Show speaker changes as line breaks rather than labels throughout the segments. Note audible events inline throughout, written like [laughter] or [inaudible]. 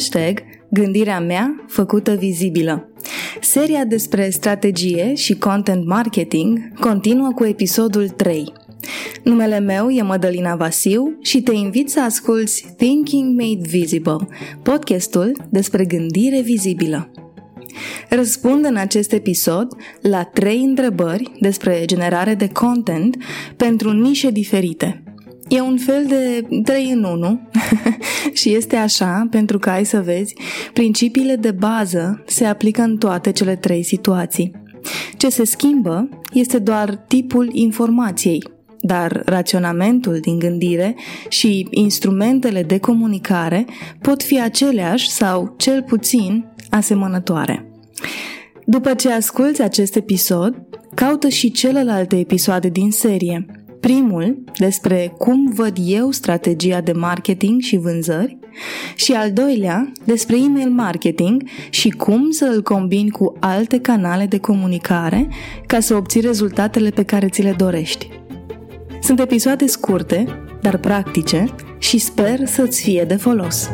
Hashtag Gândirea mea făcută vizibilă. Seria despre strategie și content marketing continuă cu episodul 3. Numele meu e Mădălina Vasiu și te invit să asculți Thinking Made Visible, podcastul despre gândire vizibilă. Răspund în acest episod la trei întrebări despre generare de content pentru nișe diferite – E un fel de 3 în 1 [laughs] și este așa pentru că ai să vezi, principiile de bază se aplică în toate cele trei situații. Ce se schimbă este doar tipul informației, dar raționamentul din gândire și instrumentele de comunicare pot fi aceleași sau cel puțin asemănătoare. După ce asculți acest episod, caută și celelalte episoade din serie – Primul, despre cum văd eu strategia de marketing și vânzări, și al doilea, despre email marketing și cum să îl combin cu alte canale de comunicare ca să obții rezultatele pe care ți le dorești. Sunt episoade scurte, dar practice și sper să-ți fie de folos.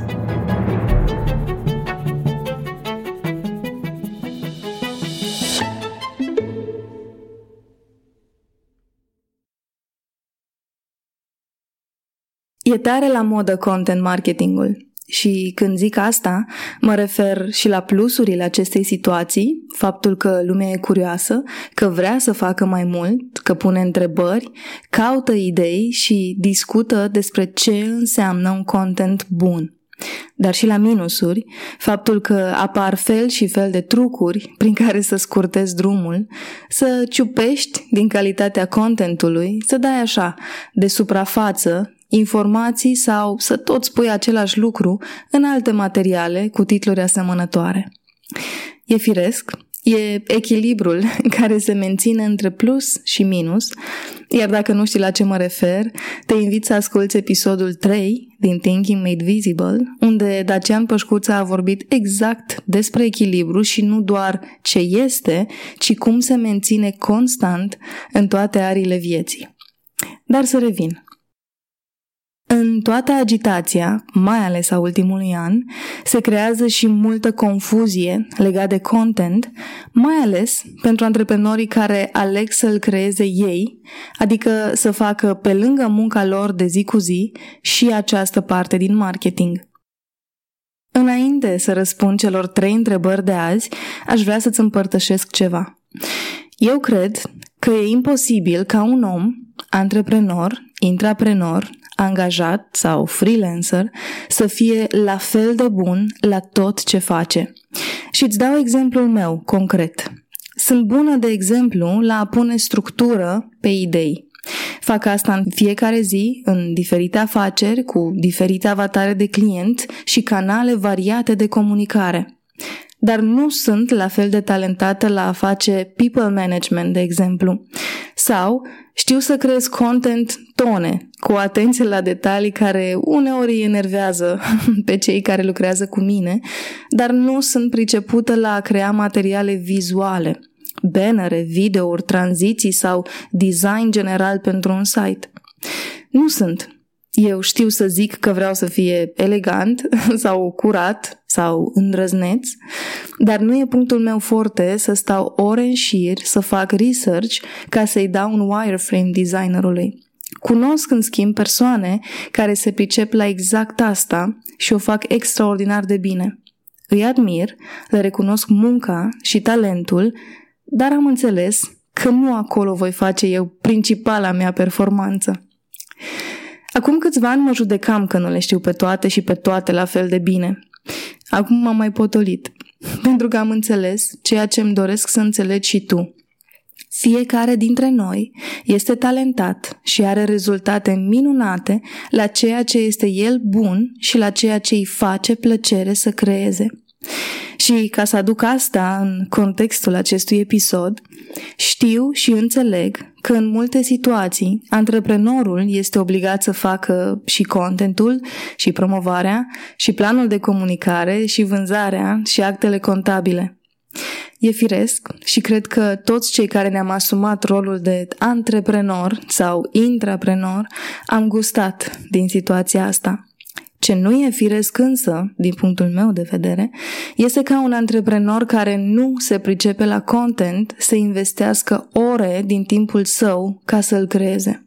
E tare la modă content marketingul. Și când zic asta, mă refer și la plusurile acestei situații, faptul că lumea e curioasă, că vrea să facă mai mult, că pune întrebări, caută idei și discută despre ce înseamnă un content bun. Dar și la minusuri, faptul că apar fel și fel de trucuri prin care să scurtezi drumul, să ciupești din calitatea contentului, să dai așa, de suprafață, informații sau să tot spui același lucru în alte materiale cu titluri asemănătoare. E firesc, e echilibrul [laughs] care se menține între plus și minus, iar dacă nu știi la ce mă refer, te invit să asculți episodul 3 din Thinking Made Visible, unde Dacian Pășcuța a vorbit exact despre echilibru și nu doar ce este, ci cum se menține constant în toate arile vieții. Dar să revin. În toată agitația, mai ales a ultimului an, se creează și multă confuzie legată de content, mai ales pentru antreprenorii care aleg să-l creeze ei, adică să facă pe lângă munca lor de zi cu zi și această parte din marketing. Înainte să răspund celor trei întrebări de azi, aș vrea să-ți împărtășesc ceva. Eu cred că e imposibil ca un om, antreprenor, intraprenor, angajat sau freelancer să fie la fel de bun la tot ce face. Și îți dau exemplul meu concret. Sunt bună, de exemplu, la a pune structură pe idei. Fac asta în fiecare zi, în diferite afaceri, cu diferite avatare de client și canale variate de comunicare. Dar nu sunt la fel de talentată la a face people management, de exemplu. Sau știu să creez content tone, cu atenție la detalii care uneori îi enervează [laughs] pe cei care lucrează cu mine, dar nu sunt pricepută la a crea materiale vizuale, bannere, videouri, tranziții sau design general pentru un site. Nu sunt. Eu știu să zic că vreau să fie elegant [laughs] sau curat sau îndrăzneț, dar nu e punctul meu forte să stau ore în șir să fac research ca să-i dau un wireframe designerului. Cunosc, în schimb, persoane care se pricep la exact asta și o fac extraordinar de bine. Îi admir, le recunosc munca și talentul, dar am înțeles că nu acolo voi face eu principala mea performanță. Acum câțiva ani mă judecam că nu le știu pe toate și pe toate la fel de bine. Acum m-am mai potolit, [laughs] pentru că am înțeles ceea ce îmi doresc să înțelegi și tu. Fiecare dintre noi este talentat și are rezultate minunate la ceea ce este el bun și la ceea ce îi face plăcere să creeze. Și ca să aduc asta în contextul acestui episod, știu și înțeleg că în multe situații antreprenorul este obligat să facă și contentul, și promovarea, și planul de comunicare, și vânzarea, și actele contabile. E firesc și cred că toți cei care ne-am asumat rolul de antreprenor sau intraprenor am gustat din situația asta. Ce nu e firesc însă, din punctul meu de vedere, este ca un antreprenor care nu se pricepe la content să investească ore din timpul său ca să-l creeze.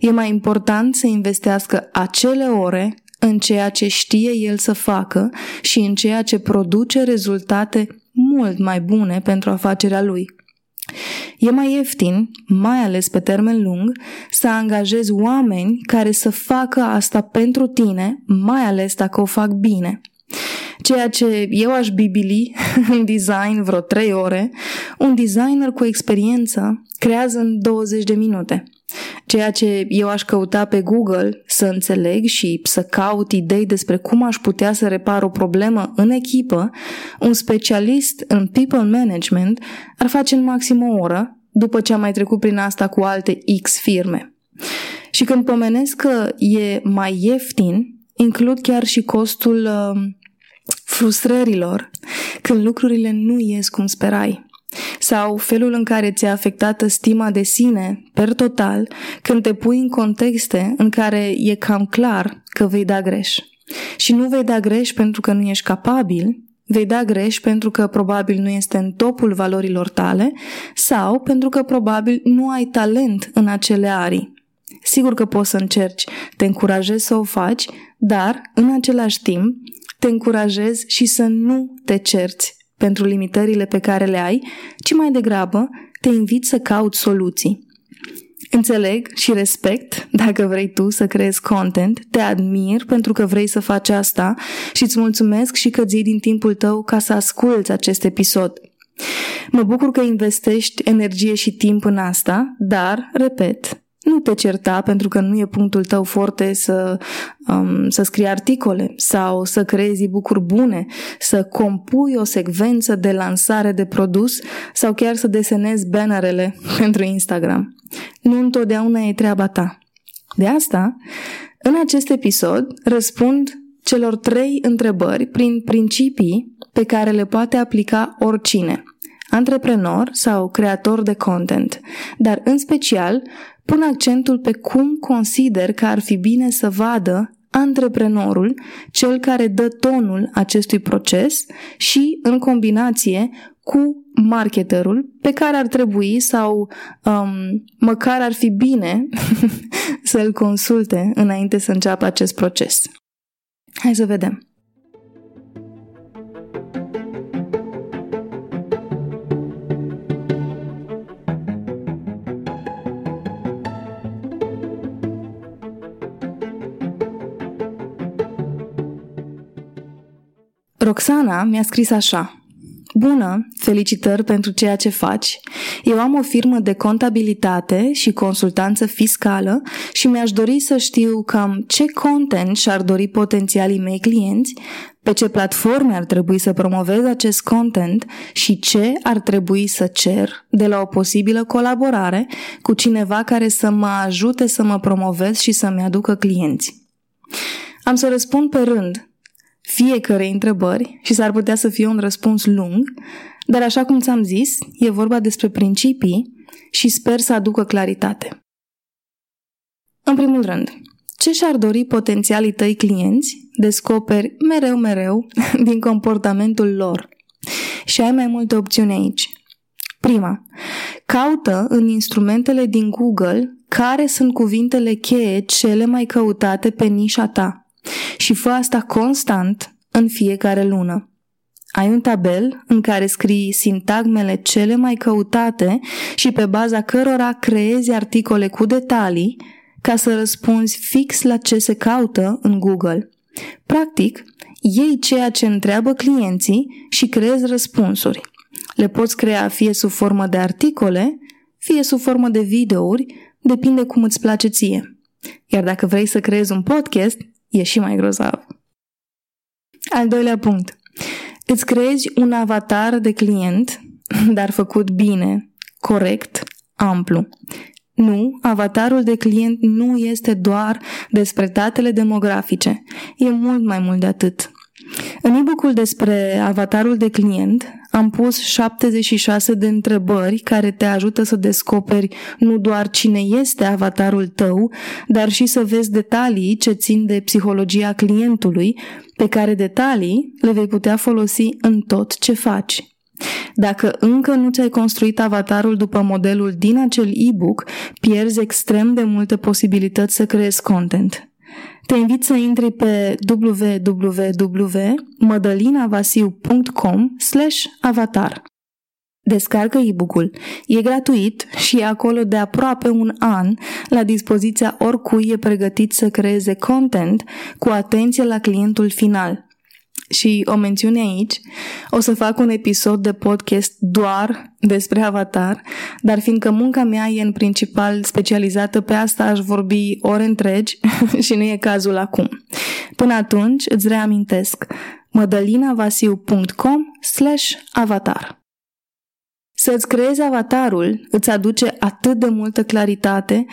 E mai important să investească acele ore în ceea ce știe el să facă și în ceea ce produce rezultate mult mai bune pentru afacerea lui. E mai ieftin, mai ales pe termen lung, să angajezi oameni care să facă asta pentru tine, mai ales dacă o fac bine. Ceea ce eu aș bibili [laughs] în design vreo 3 ore, un designer cu experiență creează în 20 de minute. Ceea ce eu aș căuta pe Google să înțeleg și să caut idei despre cum aș putea să repar o problemă în echipă, un specialist în people management ar face în maxim o oră după ce am mai trecut prin asta cu alte X firme. Și când pomenesc că e mai ieftin, includ chiar și costul uh, frustrărilor când lucrurile nu ies cum sperai sau felul în care ți-a afectat stima de sine, per total, când te pui în contexte în care e cam clar că vei da greș. Și nu vei da greș pentru că nu ești capabil, vei da greș pentru că probabil nu este în topul valorilor tale sau pentru că probabil nu ai talent în acele arii. Sigur că poți să încerci, te încurajez să o faci, dar, în același timp, te încurajez și să nu te cerți pentru limitările pe care le ai, ci mai degrabă te invit să cauți soluții. Înțeleg și respect dacă vrei tu să creezi content, te admir pentru că vrei să faci asta și îți mulțumesc și că zi din timpul tău ca să asculți acest episod. Mă bucur că investești energie și timp în asta, dar, repet, nu te certa pentru că nu e punctul tău forte să, um, să scrii articole sau să creezi bucuri bune, să compui o secvență de lansare de produs sau chiar să desenezi bannerele [laughs] pentru Instagram. Nu întotdeauna e treaba ta. De asta, în acest episod răspund celor trei întrebări prin principii pe care le poate aplica oricine, antreprenor sau creator de content, dar în special pun accentul pe cum consider că ar fi bine să vadă antreprenorul, cel care dă tonul acestui proces și în combinație cu marketerul pe care ar trebui sau um, măcar ar fi bine [laughs] să-l consulte înainte să înceapă acest proces. Hai să vedem. Roxana mi-a scris așa. Bună, felicitări pentru ceea ce faci. Eu am o firmă de contabilitate și consultanță fiscală și mi-aș dori să știu cam ce content și-ar dori potențialii mei clienți, pe ce platforme ar trebui să promovez acest content și ce ar trebui să cer de la o posibilă colaborare cu cineva care să mă ajute să mă promovez și să-mi aducă clienți. Am să răspund pe rând, fiecare întrebări și s-ar putea să fie un răspuns lung, dar așa cum ți-am zis, e vorba despre principii și sper să aducă claritate. În primul rând, ce și-ar dori potențialii tăi clienți, descoperi mereu, mereu [laughs] din comportamentul lor. Și ai mai multe opțiuni aici. Prima, caută în instrumentele din Google care sunt cuvintele cheie cele mai căutate pe nișa ta și fă asta constant în fiecare lună. Ai un tabel în care scrii sintagmele cele mai căutate și pe baza cărora creezi articole cu detalii ca să răspunzi fix la ce se caută în Google. Practic, iei ceea ce întreabă clienții și creezi răspunsuri. Le poți crea fie sub formă de articole, fie sub formă de videouri, depinde cum îți place ție. Iar dacă vrei să creezi un podcast, e și mai grozav. Al doilea punct. Îți creezi un avatar de client, [laughs] dar făcut bine, corect, amplu. Nu, avatarul de client nu este doar despre datele demografice. E mult mai mult de atât. În e-book-ul despre avatarul de client am pus 76 de întrebări care te ajută să descoperi nu doar cine este avatarul tău, dar și să vezi detalii ce țin de psihologia clientului, pe care detalii le vei putea folosi în tot ce faci. Dacă încă nu ți-ai construit avatarul după modelul din acel e-book, pierzi extrem de multe posibilități să creezi content. Te invit să intri pe www.mădălinavasiu.com avatar. Descarcă e-book-ul. E gratuit și e acolo de aproape un an la dispoziția oricui e pregătit să creeze content cu atenție la clientul final. Și o mențiune aici, o să fac un episod de podcast doar despre Avatar, dar fiindcă munca mea e în principal specializată pe asta, aș vorbi ore întregi [laughs] și nu e cazul acum. Până atunci, îți reamintesc mădălinavasiu.com slash avatar. Să-ți creezi avatarul îți aduce atât de multă claritate,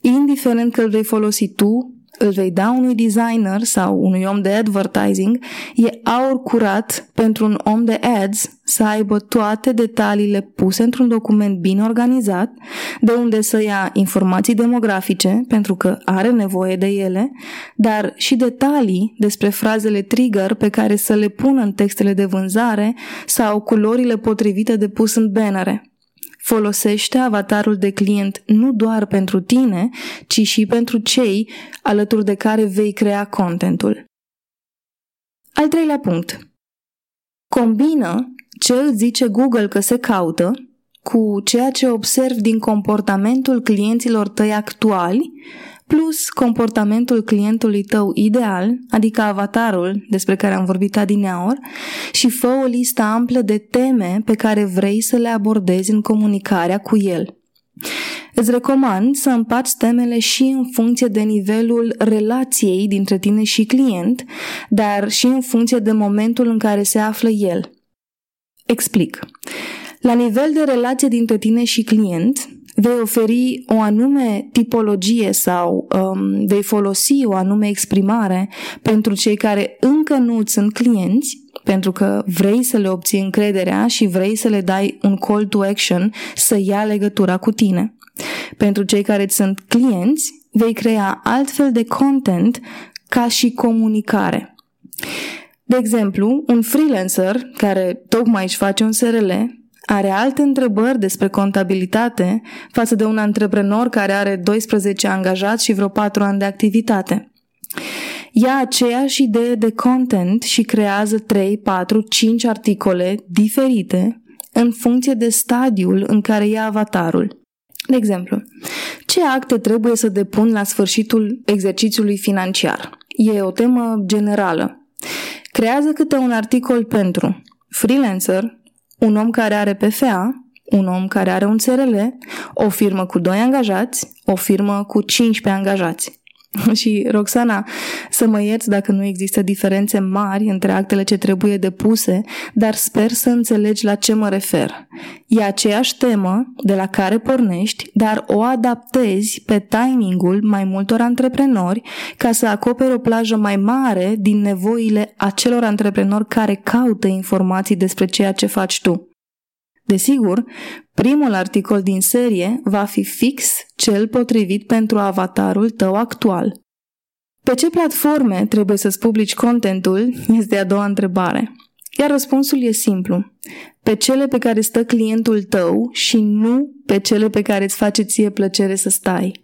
indiferent că îl vei folosi tu îl vei da unui designer sau unui om de advertising, e aur curat pentru un om de ads să aibă toate detaliile puse într-un document bine organizat, de unde să ia informații demografice, pentru că are nevoie de ele, dar și detalii despre frazele trigger pe care să le pună în textele de vânzare sau culorile potrivite de pus în bannere. Folosește avatarul de client nu doar pentru tine, ci și pentru cei alături de care vei crea contentul. Al treilea punct. Combină ce îți zice Google că se caută cu ceea ce observi din comportamentul clienților tăi actuali plus comportamentul clientului tău ideal, adică avatarul despre care am vorbit adineaori, și fă o listă amplă de teme pe care vrei să le abordezi în comunicarea cu el. Îți recomand să împaci temele și în funcție de nivelul relației dintre tine și client, dar și în funcție de momentul în care se află el. Explic. La nivel de relație dintre tine și client, vei oferi o anume tipologie sau um, vei folosi o anume exprimare pentru cei care încă nu sunt clienți, pentru că vrei să le obții încrederea și vrei să le dai un call to action să ia legătura cu tine. Pentru cei care sunt clienți, vei crea altfel de content ca și comunicare. De exemplu, un freelancer care tocmai își face un SRL are alte întrebări despre contabilitate față de un antreprenor care are 12 angajați și vreo 4 ani de activitate. Ia aceeași idee de content și creează 3, 4, 5 articole diferite în funcție de stadiul în care ia avatarul. De exemplu, ce acte trebuie să depun la sfârșitul exercițiului financiar? E o temă generală. Creează câte un articol pentru freelancer, un om care are PFA, un om care are un SRL, o firmă cu 2 angajați, o firmă cu 15 angajați. [laughs] Și, Roxana, să mă ierți dacă nu există diferențe mari între actele ce trebuie depuse, dar sper să înțelegi la ce mă refer. E aceeași temă de la care pornești, dar o adaptezi pe timingul mai multor antreprenori ca să acoperi o plajă mai mare din nevoile acelor antreprenori care caută informații despre ceea ce faci tu. Desigur, primul articol din serie va fi fix cel potrivit pentru avatarul tău actual. Pe ce platforme trebuie să-ți publici contentul este a doua întrebare. Iar răspunsul e simplu. Pe cele pe care stă clientul tău și nu pe cele pe care îți face ție plăcere să stai.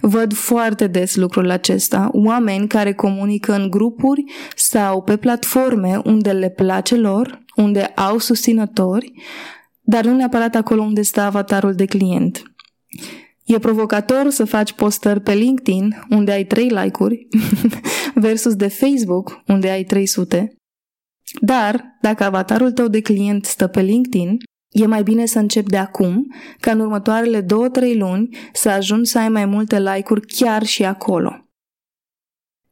Văd foarte des lucrul acesta, oameni care comunică în grupuri sau pe platforme unde le place lor, unde au susținători, dar nu neapărat acolo unde stă avatarul de client. E provocator să faci postări pe LinkedIn, unde ai 3 like-uri, [laughs] versus de Facebook, unde ai 300. Dar, dacă avatarul tău de client stă pe LinkedIn, E mai bine să începi de acum, ca în următoarele 2-3 luni să ajungi să ai mai multe like-uri chiar și acolo.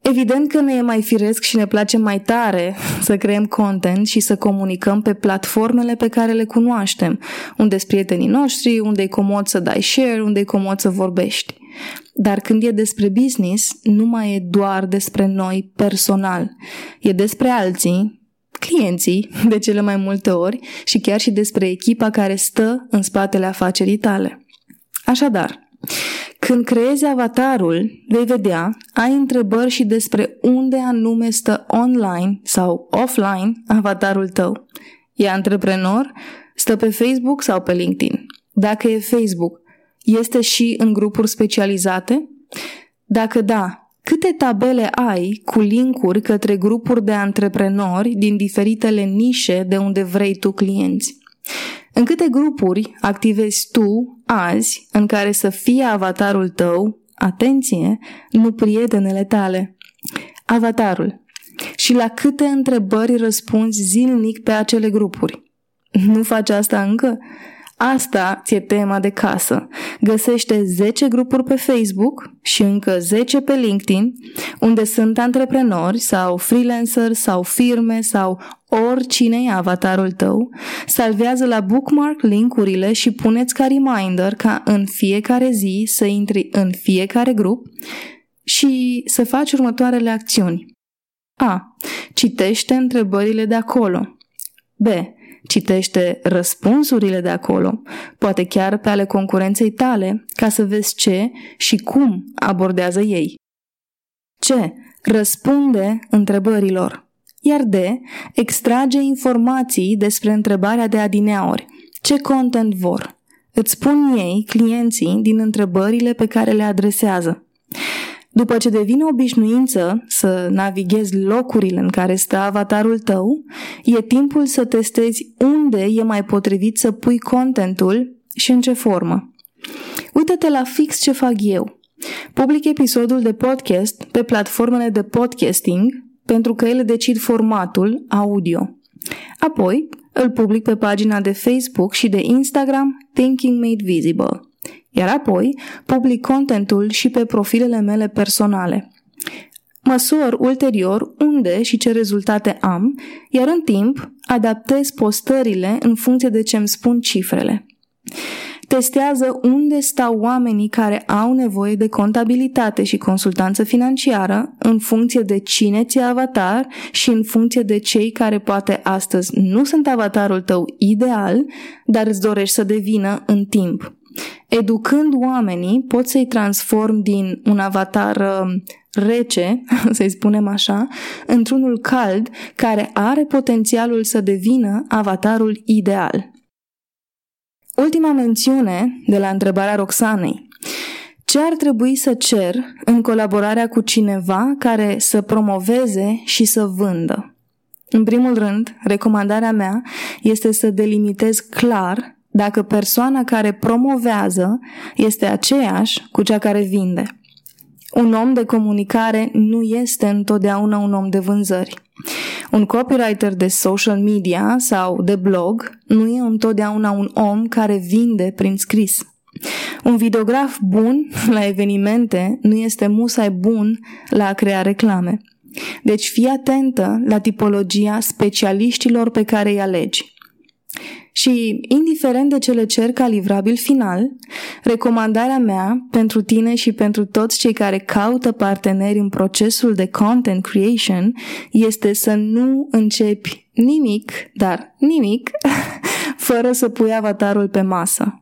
Evident că ne e mai firesc și ne place mai tare să creăm content și să comunicăm pe platformele pe care le cunoaștem, unde sunt prietenii noștri, unde e comod să dai share, unde e comod să vorbești. Dar când e despre business, nu mai e doar despre noi personal. E despre alții, clienții, de cele mai multe ori, și chiar și despre echipa care stă în spatele afacerii tale. Așadar, când creezi avatarul, vei vedea, ai întrebări și despre unde anume stă online sau offline avatarul tău. E antreprenor? Stă pe Facebook sau pe LinkedIn? Dacă e Facebook, este și în grupuri specializate? Dacă da, câte tabele ai cu linkuri către grupuri de antreprenori din diferitele nișe de unde vrei tu clienți? În câte grupuri activezi tu azi în care să fie avatarul tău, atenție, nu prietenele tale? Avatarul. Și la câte întrebări răspunzi zilnic pe acele grupuri? Nu faci asta încă? Asta ți-e tema de casă. Găsește 10 grupuri pe Facebook și încă 10 pe LinkedIn, unde sunt antreprenori sau freelanceri sau firme sau oricine e avatarul tău, salvează la bookmark linkurile și puneți ca reminder ca în fiecare zi să intri în fiecare grup și să faci următoarele acțiuni. A. Citește întrebările de acolo. B Citește răspunsurile de acolo, poate chiar pe ale concurenței tale, ca să vezi ce și cum abordează ei. C. Răspunde întrebărilor. Iar D. Extrage informații despre întrebarea de adineauri. Ce content vor? Îți spun ei, clienții, din întrebările pe care le adresează. După ce devine obișnuință să navighezi locurile în care stă avatarul tău, e timpul să testezi unde e mai potrivit să pui contentul și în ce formă. Uită-te la fix ce fac eu. Public episodul de podcast pe platformele de podcasting pentru că ele decid formatul audio. Apoi îl public pe pagina de Facebook și de Instagram Thinking Made Visible iar apoi public contentul și pe profilele mele personale. Măsor ulterior unde și ce rezultate am, iar în timp adaptez postările în funcție de ce îmi spun cifrele. Testează unde stau oamenii care au nevoie de contabilitate și consultanță financiară în funcție de cine ți avatar și în funcție de cei care poate astăzi nu sunt avatarul tău ideal, dar îți dorești să devină în timp. Educând oamenii, poți să-i transform din un avatar uh, rece, [laughs] să-i spunem așa, într-unul cald care are potențialul să devină avatarul ideal. Ultima mențiune de la întrebarea Roxanei. Ce ar trebui să cer în colaborarea cu cineva care să promoveze și să vândă? În primul rând, recomandarea mea este să delimitezi clar dacă persoana care promovează este aceeași cu cea care vinde. Un om de comunicare nu este întotdeauna un om de vânzări. Un copywriter de social media sau de blog nu e întotdeauna un om care vinde prin scris. Un videograf bun la evenimente nu este musai bun la a crea reclame. Deci fii atentă la tipologia specialiștilor pe care îi alegi. Și, indiferent de ce le cer ca livrabil final, recomandarea mea pentru tine și pentru toți cei care caută parteneri în procesul de content creation este să nu începi nimic, dar nimic, [laughs] fără să pui avatarul pe masă.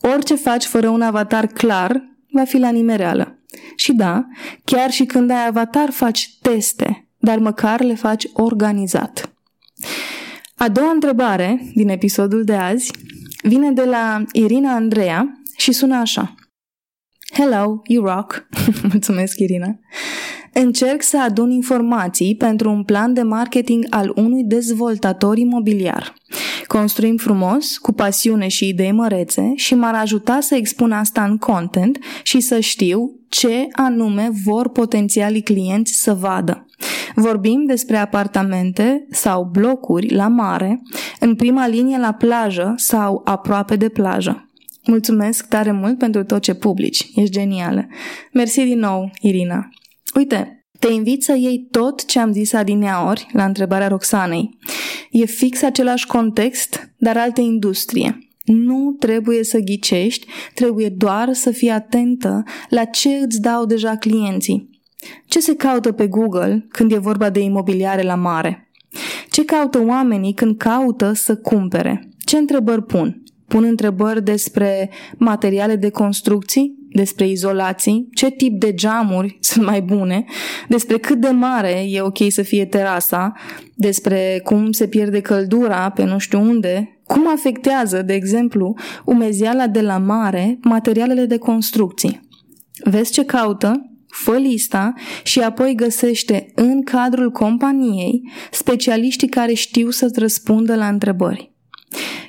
Orice faci fără un avatar clar va fi la nimereală. Și da, chiar și când ai avatar faci teste, dar măcar le faci organizat. A doua întrebare din episodul de azi vine de la Irina Andreea și sună așa. Hello, you rock! [laughs] Mulțumesc, Irina! Încerc să adun informații pentru un plan de marketing al unui dezvoltator imobiliar. Construim frumos, cu pasiune și idei mărețe și m-ar ajuta să expun asta în content și să știu ce anume vor potențialii clienți să vadă. Vorbim despre apartamente sau blocuri la mare, în prima linie la plajă sau aproape de plajă. Mulțumesc tare mult pentru tot ce publici. Ești genială. Mersi din nou, Irina. Uite, Te invit să iei tot ce am zis adineaori la întrebarea Roxanei. E fix același context, dar altă industrie. Nu trebuie să ghicești, trebuie doar să fii atentă la ce îți dau deja clienții. Ce se caută pe Google când e vorba de imobiliare la mare? Ce caută oamenii când caută să cumpere? Ce întrebări pun? Pun întrebări despre materiale de construcții, despre izolații, ce tip de geamuri [laughs] sunt mai bune, despre cât de mare e ok să fie terasa, despre cum se pierde căldura pe nu știu unde, cum afectează, de exemplu, umeziala de la mare materialele de construcții. Vezi ce caută, fă lista și apoi găsește în cadrul companiei specialiștii care știu să-ți răspundă la întrebări.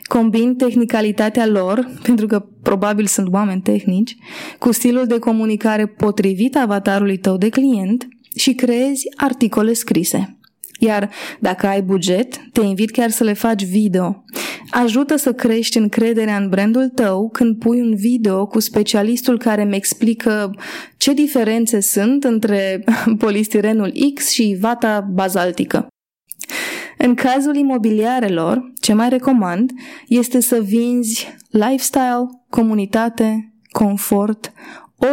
Combin tehnicalitatea lor, [laughs] pentru că probabil sunt oameni tehnici, cu stilul de comunicare potrivit avatarului tău de client și creezi articole scrise. Iar dacă ai buget, te invit chiar să le faci video. Ajută să crești încrederea în brandul tău când pui un video cu specialistul care îmi explică ce diferențe sunt între [laughs] polistirenul X și vata bazaltică. În cazul imobiliarelor, ce mai recomand este să vinzi lifestyle, comunitate, confort,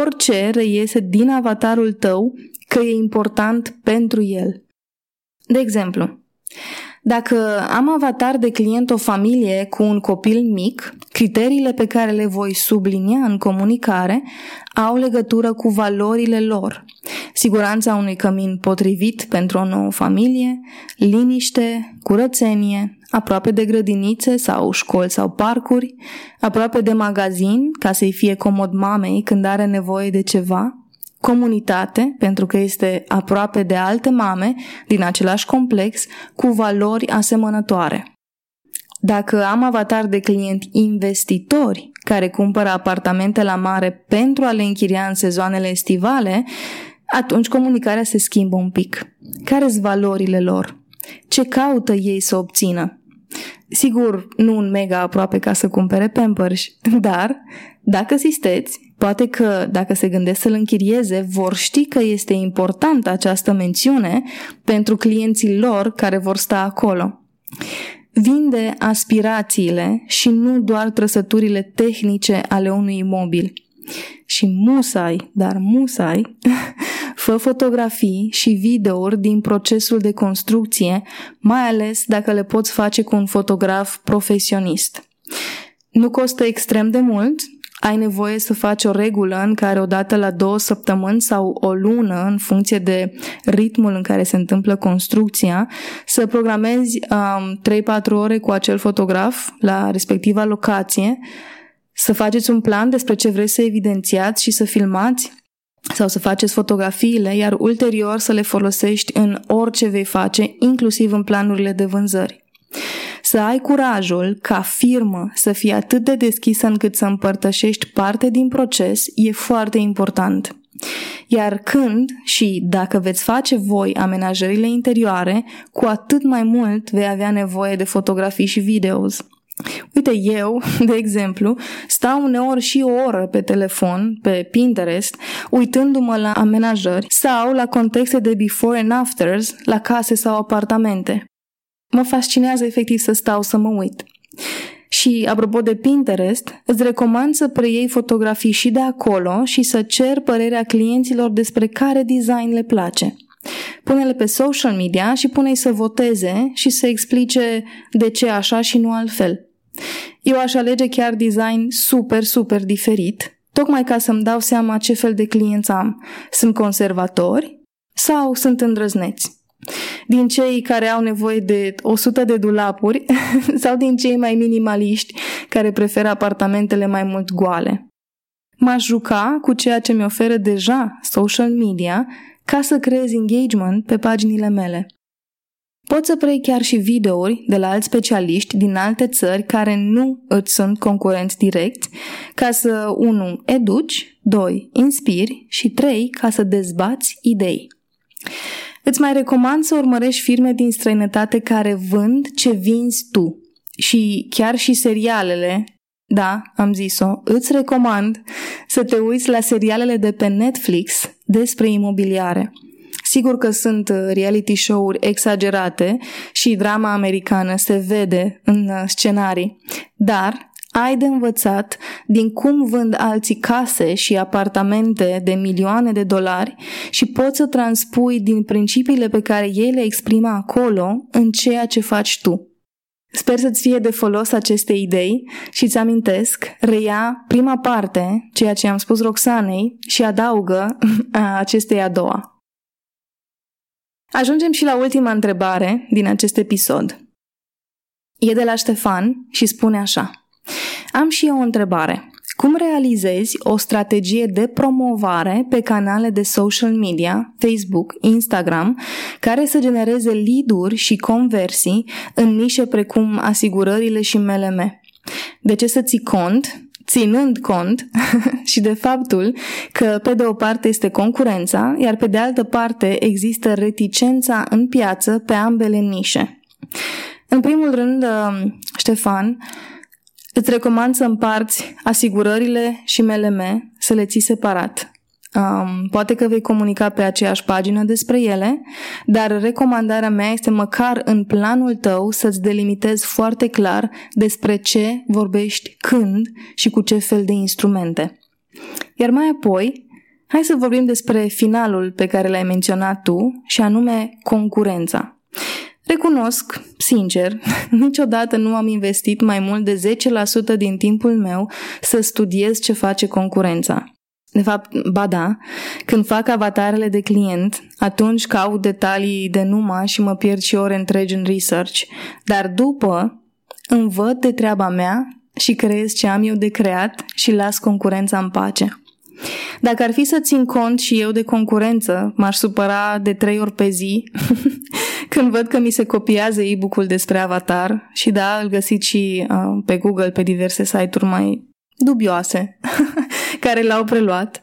orice reiese din avatarul tău că e important pentru el. De exemplu, dacă am avatar de client o familie cu un copil mic, criteriile pe care le voi sublinia în comunicare au legătură cu valorile lor. Siguranța unui cămin potrivit pentru o nouă familie, liniște, curățenie, aproape de grădinițe sau școli sau parcuri, aproape de magazin ca să-i fie comod mamei când are nevoie de ceva, comunitate, pentru că este aproape de alte mame din același complex cu valori asemănătoare. Dacă am avatar de client investitori care cumpără apartamente la mare pentru a le închiria în sezoanele estivale, atunci comunicarea se schimbă un pic. Care sunt valorile lor? Ce caută ei să obțină? Sigur, nu un mega aproape ca să cumpere Pampers, [laughs] dar dacă asisteți, poate că dacă se gândesc să-l închirieze, vor ști că este importantă această mențiune pentru clienții lor care vor sta acolo. Vinde aspirațiile și nu doar trăsăturile tehnice ale unui imobil. Și musai, dar musai, [laughs] fă fotografii și videouri din procesul de construcție, mai ales dacă le poți face cu un fotograf profesionist. Nu costă extrem de mult, ai nevoie să faci o regulă în care odată la două săptămâni sau o lună, în funcție de ritmul în care se întâmplă construcția, să programezi um, 3-4 ore cu acel fotograf la respectiva locație, să faceți un plan despre ce vreți să evidențiați și să filmați sau să faceți fotografiile, iar ulterior să le folosești în orice vei face, inclusiv în planurile de vânzări. Să ai curajul ca firmă să fii atât de deschisă încât să împărtășești parte din proces e foarte important. Iar când și dacă veți face voi amenajările interioare, cu atât mai mult vei avea nevoie de fotografii și videos. Uite, eu, [laughs] de exemplu, stau uneori și o oră pe telefon, pe Pinterest, uitându-mă la amenajări sau la contexte de before and afters la case sau apartamente. Mă fascinează efectiv să stau să mă uit. Și, apropo de Pinterest, îți recomand să preiei fotografii și de acolo și să cer părerea clienților despre care design le place. Pune-le pe social media și pune-i să voteze și să explice de ce așa și nu altfel. Eu aș alege chiar design super, super diferit, tocmai ca să-mi dau seama ce fel de clienți am. Sunt conservatori sau sunt îndrăzneți? Din cei care au nevoie de 100 de dulapuri [laughs] sau din cei mai minimaliști care preferă apartamentele mai mult goale? M-aș juca cu ceea ce mi oferă deja social media ca să creez engagement pe paginile mele. Poți să prei chiar și videouri de la alți specialiști din alte țări care nu îți sunt concurenți direcți, ca să 1. educi, 2. inspiri și 3. ca să dezbați idei. Îți mai recomand să urmărești firme din străinătate care vând ce vinzi tu. Și chiar și serialele, da, am zis-o, îți recomand să te uiți la serialele de pe Netflix despre imobiliare. Sigur că sunt uh, reality show-uri exagerate și drama americană se vede în uh, scenarii, dar ai de învățat din cum vând alții case și apartamente de milioane de dolari și poți să transpui din principiile pe care ei le exprimă acolo în ceea ce faci tu. Sper să-ți fie de folos aceste idei și îți amintesc, reia prima parte, ceea ce am spus Roxanei, și adaugă [laughs] acestei a doua. Ajungem și la ultima întrebare din acest episod. E de la Ștefan și spune așa. Am și eu o întrebare. Cum realizezi o strategie de promovare pe canale de social media, Facebook, Instagram, care să genereze lead-uri și conversii în nișe precum asigurările și MLM? De ce să ții cont ținând cont [laughs] și de faptul că pe de o parte este concurența, iar pe de altă parte există reticența în piață pe ambele nișe. În primul rând, Ștefan, Îți recomand să împarți asigurările și MLM, să le ții separat. Um, poate că vei comunica pe aceeași pagină despre ele, dar recomandarea mea este măcar în planul tău să-ți delimitezi foarte clar despre ce vorbești când și cu ce fel de instrumente. Iar mai apoi, hai să vorbim despre finalul pe care l-ai menționat tu, și anume concurența. Recunosc, sincer, [laughs] niciodată nu am investit mai mult de 10% din timpul meu să studiez ce face concurența. De fapt, ba da, când fac avatarele de client, atunci caut detalii de numai și mă pierd și ore întregi în research, dar după îmi văd de treaba mea și creez ce am eu de creat și las concurența în pace. Dacă ar fi să țin cont și eu de concurență, m-aș supăra de trei ori pe zi [laughs] când văd că mi se copiază e-book-ul despre Avatar și da, îl găsiți și uh, pe Google, pe diverse site-uri mai dubioase [laughs] care l-au preluat.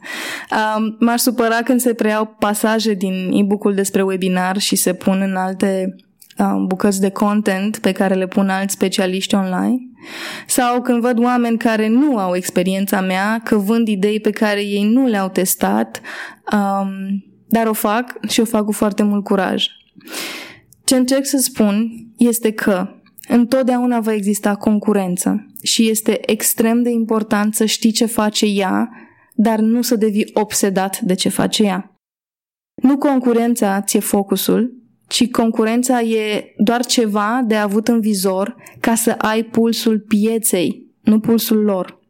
Uh, m-aș supăra când se preiau pasaje din e-book-ul despre webinar și se pun în alte uh, bucăți de content pe care le pun alți specialiști online. Sau când văd oameni care nu au experiența mea, că vând idei pe care ei nu le-au testat, um, dar o fac și o fac cu foarte mult curaj. Ce încerc să spun este că întotdeauna va exista concurență și este extrem de important să știi ce face ea, dar nu să devii obsedat de ce face ea. Nu concurența ți-e focusul, ci concurența e doar ceva de avut în vizor ca să ai pulsul pieței, nu pulsul lor.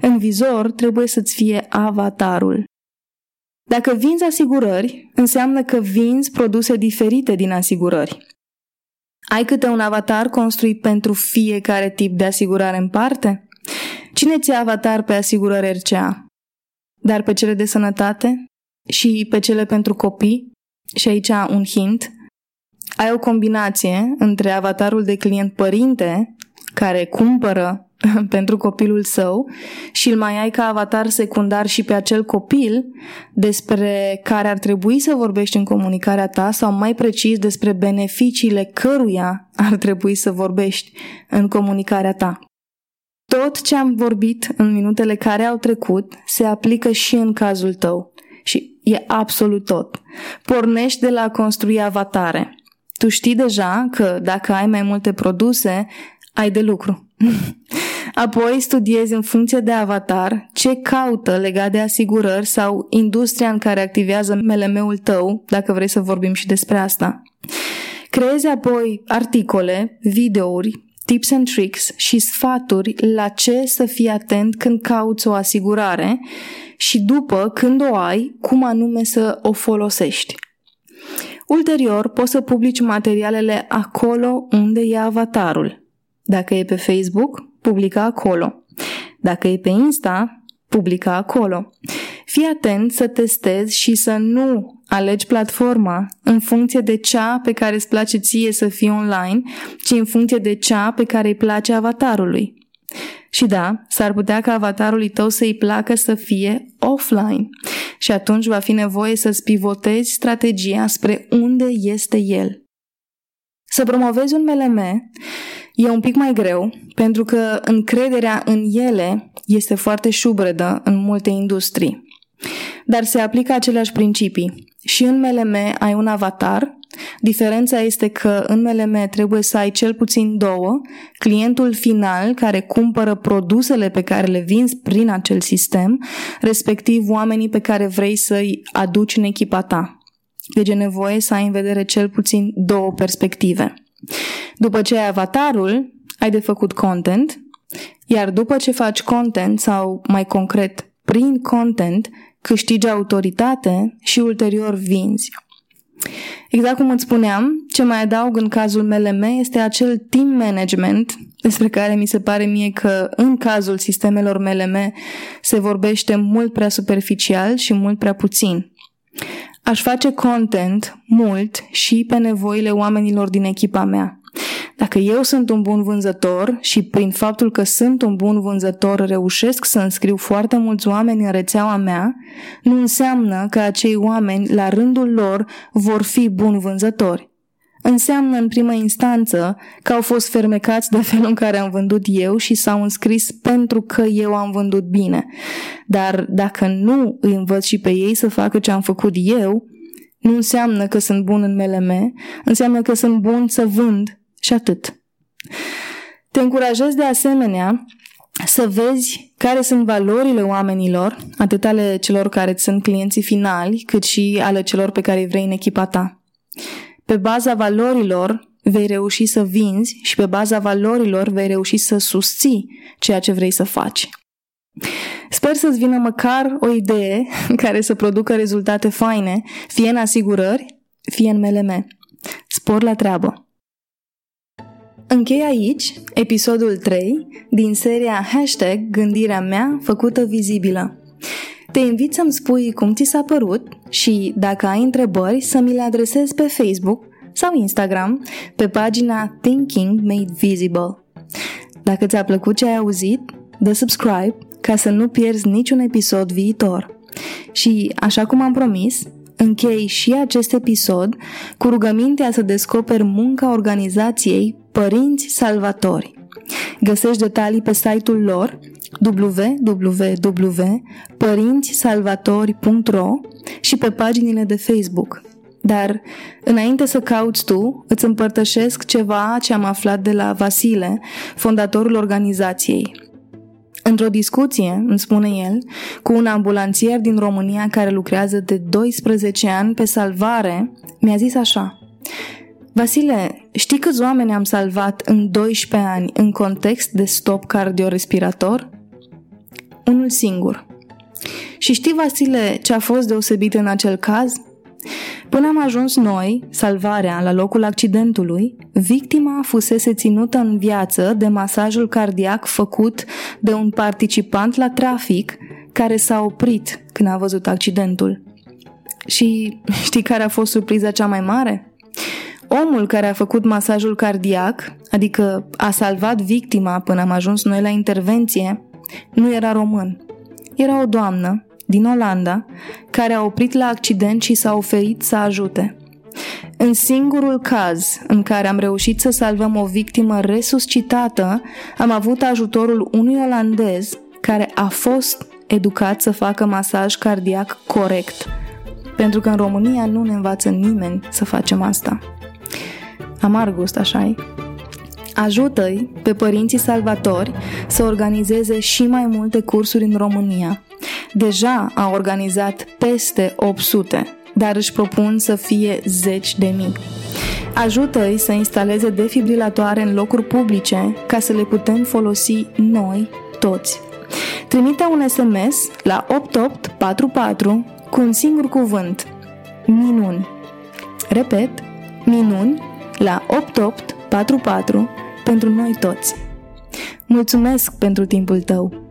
În vizor trebuie să-ți fie avatarul. Dacă vinzi asigurări, înseamnă că vinzi produse diferite din asigurări. Ai câte un avatar construit pentru fiecare tip de asigurare în parte? Cine ți avatar pe asigurări RCA? Dar pe cele de sănătate? Și pe cele pentru copii? Și aici un hint. Ai o combinație între avatarul de client părinte, care cumpără [laughs] pentru copilul său și îl mai ai ca avatar secundar și pe acel copil despre care ar trebui să vorbești în comunicarea ta sau mai precis despre beneficiile căruia ar trebui să vorbești în comunicarea ta. Tot ce am vorbit în minutele care au trecut se aplică și în cazul tău. Și e absolut tot. Pornești de la a construi avatare. Tu știi deja că dacă ai mai multe produse, ai de lucru. [laughs] Apoi studiezi în funcție de avatar ce caută legat de asigurări sau industria în care activează MLM-ul tău, dacă vrei să vorbim și despre asta. Creezi apoi articole, videouri, tips and tricks și sfaturi la ce să fii atent când cauți o asigurare și după, când o ai, cum anume să o folosești. Ulterior, poți să publici materialele acolo unde e avatarul. Dacă e pe Facebook, publica acolo. Dacă e pe Insta, publica acolo. Fii atent să testezi și să nu alegi platforma în funcție de cea pe care îți place ție să fii online, ci în funcție de cea pe care îi place avatarului. Și da, s-ar putea ca avatarului tău să-i placă să fie offline și atunci va fi nevoie să-ți pivotezi strategia spre unde este el. Să promovezi un MLM E un pic mai greu, pentru că încrederea în ele este foarte șubredă în multe industrii. Dar se aplică aceleași principii. și în MLM ai un avatar. Diferența este că în MLM trebuie să ai cel puțin două, clientul final care cumpără produsele pe care le vinzi prin acel sistem, respectiv oamenii pe care vrei să-i aduci în echipa ta. Deci e nevoie să ai în vedere cel puțin două perspective. După ce ai avatarul, ai de făcut content, iar după ce faci content sau mai concret prin content, câștigi autoritate și ulterior vinzi. Exact cum îți spuneam, ce mai adaug în cazul MLM este acel team management despre care mi se pare mie că în cazul sistemelor MLM se vorbește mult prea superficial și mult prea puțin. Aș face content mult și pe nevoile oamenilor din echipa mea. Dacă eu sunt un bun vânzător și prin faptul că sunt un bun vânzător reușesc să înscriu foarte mulți oameni în rețeaua mea, nu înseamnă că acei oameni, la rândul lor, vor fi buni vânzători. Înseamnă în primă instanță că au fost fermecați de felul în care am vândut eu și s-au înscris pentru că eu am vândut bine. Dar dacă nu îi învăț și pe ei să facă ce am făcut eu, nu înseamnă că sunt bun în MLM, înseamnă că sunt bun să vând și atât. Te încurajez de asemenea să vezi care sunt valorile oamenilor, atât ale celor care sunt clienții finali, cât și ale celor pe care îi vrei în echipa ta. Pe baza valorilor vei reuși să vinzi și pe baza valorilor vei reuși să susții ceea ce vrei să faci. Sper să-ți vină măcar o idee [laughs] care să producă rezultate faine, fie în asigurări, fie în MLM. Spor la treabă! Închei aici episodul 3 din seria Hashtag Gândirea mea făcută vizibilă. Te invit să-mi spui cum ți s-a părut și, dacă ai întrebări, să mi le adresezi pe Facebook sau Instagram pe pagina Thinking Made Visible. Dacă ți-a plăcut ce ai auzit, dă subscribe ca să nu pierzi niciun episod viitor. Și, așa cum am promis, închei și acest episod cu rugămintea să descoperi munca organizației Părinți Salvatori. Găsești detalii pe site-ul lor www.părințisalvatori.ro și pe paginile de Facebook. Dar, înainte să cauți tu, îți împărtășesc ceva ce am aflat de la Vasile, fondatorul organizației. Într-o discuție, îmi spune el, cu un ambulanțier din România care lucrează de 12 ani pe salvare, mi-a zis așa. Vasile, știi câți oameni am salvat în 12 ani în context de stop cardiorespirator? Unul singur. Și știi, Vasile, ce a fost deosebit în acel caz? Până am ajuns noi, salvarea, la locul accidentului, victima fusese ținută în viață de masajul cardiac făcut de un participant la trafic care s-a oprit când a văzut accidentul. Și știi care a fost surpriza cea mai mare? Omul care a făcut masajul cardiac, adică a salvat victima până am ajuns noi la intervenție, nu era român. Era o doamnă din Olanda, care a oprit la accident și s-a oferit să ajute. În singurul caz în care am reușit să salvăm o victimă resuscitată, am avut ajutorul unui olandez care a fost educat să facă masaj cardiac corect. Pentru că în România nu ne învață nimeni să facem asta. Amar gust, așa Ajută-i pe părinții salvatori să organizeze și mai multe cursuri în România – deja a organizat peste 800, dar își propun să fie zeci de mii. Ajută-i să instaleze defibrilatoare în locuri publice ca să le putem folosi noi toți. Trimite un SMS la 8844 cu un singur cuvânt. Minuni. Repet, minuni la 8844 pentru noi toți. Mulțumesc pentru timpul tău!